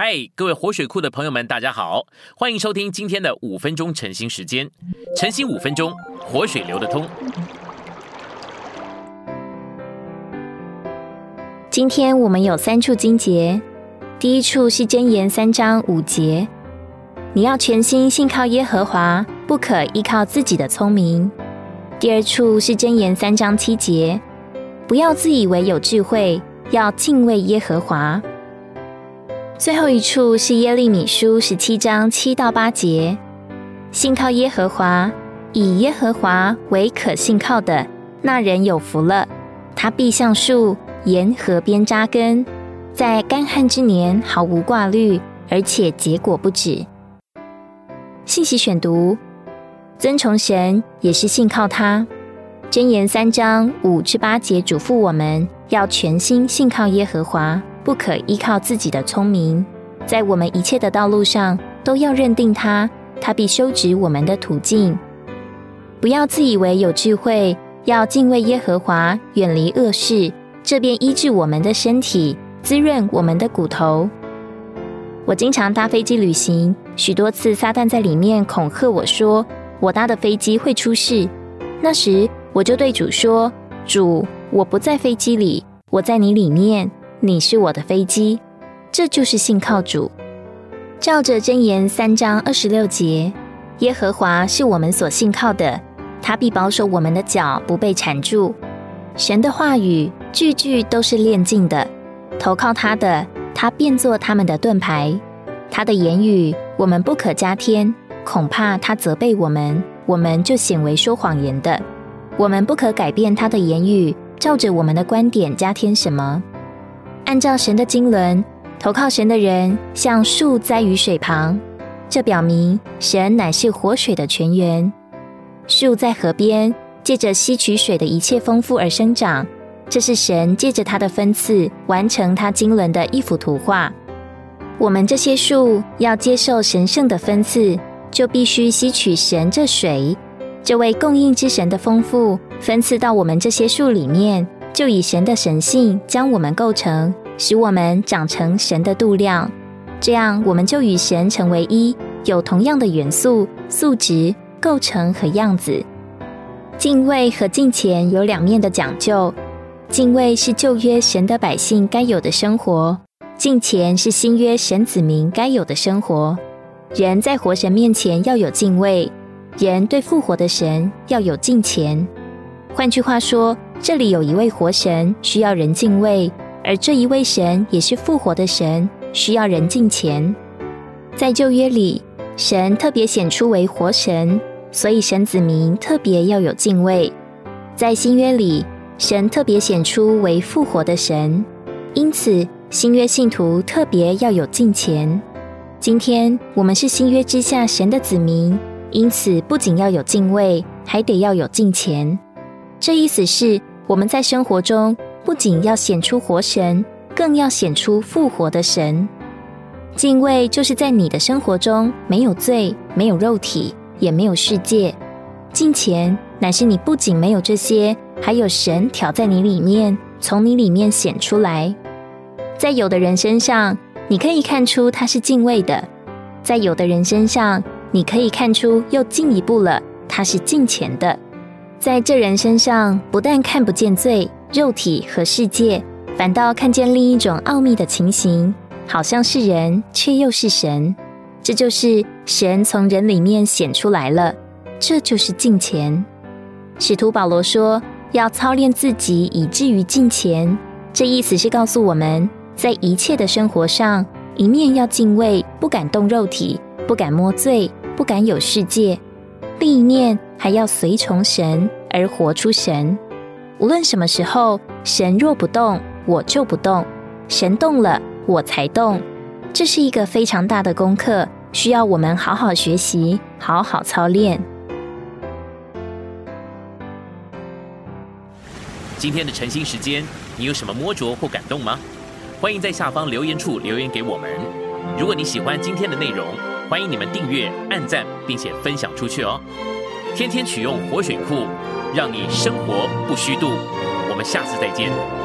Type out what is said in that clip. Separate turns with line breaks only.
嗨，各位活水库的朋友们，大家好，欢迎收听今天的五分钟晨兴时间。晨兴五分钟，活水流得通。
今天我们有三处经节，第一处是箴言三章五节，你要全心信靠耶和华，不可依靠自己的聪明。第二处是箴言三章七节，不要自以为有智慧，要敬畏耶和华。最后一处是耶利米书十七章七到八节，信靠耶和华，以耶和华为可信靠的那人有福了。他必像树沿河边扎根，在干旱之年毫无挂虑，而且结果不止。信息选读：尊崇神也是信靠他。箴言三章五至八节嘱咐我们要全心信靠耶和华。不可依靠自己的聪明，在我们一切的道路上都要认定他，他必修直我们的途径。不要自以为有智慧，要敬畏耶和华，远离恶事，这便医治我们的身体，滋润我们的骨头。我经常搭飞机旅行，许多次撒旦在里面恐吓我说，我搭的飞机会出事。那时我就对主说：“主，我不在飞机里，我在你里面。”你是我的飞机，这就是信靠主。照着箴言三章二十六节，耶和华是我们所信靠的，他必保守我们的脚不被缠住。神的话语句句都是炼净的，投靠他的，他变作他们的盾牌。他的言语我们不可加添，恐怕他责备我们，我们就显为说谎言的。我们不可改变他的言语，照着我们的观点加添什么。按照神的经纶，投靠神的人像树栽于水旁，这表明神乃是活水的泉源。树在河边，借着吸取水的一切丰富而生长，这是神借着他的分赐完成他经纶的一幅图画。我们这些树要接受神圣的分赐，就必须吸取神这水，这位供应之神的丰富分赐到我们这些树里面。就以神的神性将我们构成，使我们长成神的度量，这样我们就与神成为一，有同样的元素、素质、构成和样子。敬畏和敬虔有两面的讲究，敬畏是旧约神的百姓该有的生活，敬虔是新约神子民该有的生活。人在活神面前要有敬畏，人对复活的神要有敬虔。换句话说。这里有一位活神，需要人敬畏；而这一位神也是复活的神，需要人敬虔。在旧约里，神特别显出为活神，所以神子民特别要有敬畏；在新约里，神特别显出为复活的神，因此新约信徒特别要有敬虔。今天我们是新约之下神的子民，因此不仅要有敬畏，还得要有敬虔。这意思是。我们在生活中不仅要显出活神，更要显出复活的神。敬畏就是在你的生活中没有罪，没有肉体，也没有世界。敬虔乃是你不仅没有这些，还有神挑在你里面，从你里面显出来。在有的人身上，你可以看出他是敬畏的；在有的人身上，你可以看出又进一步了，他是敬虔的。在这人身上，不但看不见罪、肉体和世界，反倒看见另一种奥秘的情形，好像是人，却又是神。这就是神从人里面显出来了。这就是敬虔。使徒保罗说，要操练自己，以至于敬虔。这意思是告诉我们在一切的生活上，一面要敬畏，不敢动肉体，不敢摸罪，不敢有世界。另一面还要随从神而活出神。无论什么时候，神若不动，我就不动；神动了，我才动。这是一个非常大的功课，需要我们好好学习，好好操练。
今天的晨兴时间，你有什么摸着或感动吗？欢迎在下方留言处留言给我们。如果你喜欢今天的内容，欢迎你们订阅、按赞，并且分享出去哦！天天取用活水库，让你生活不虚度。我们下次再见。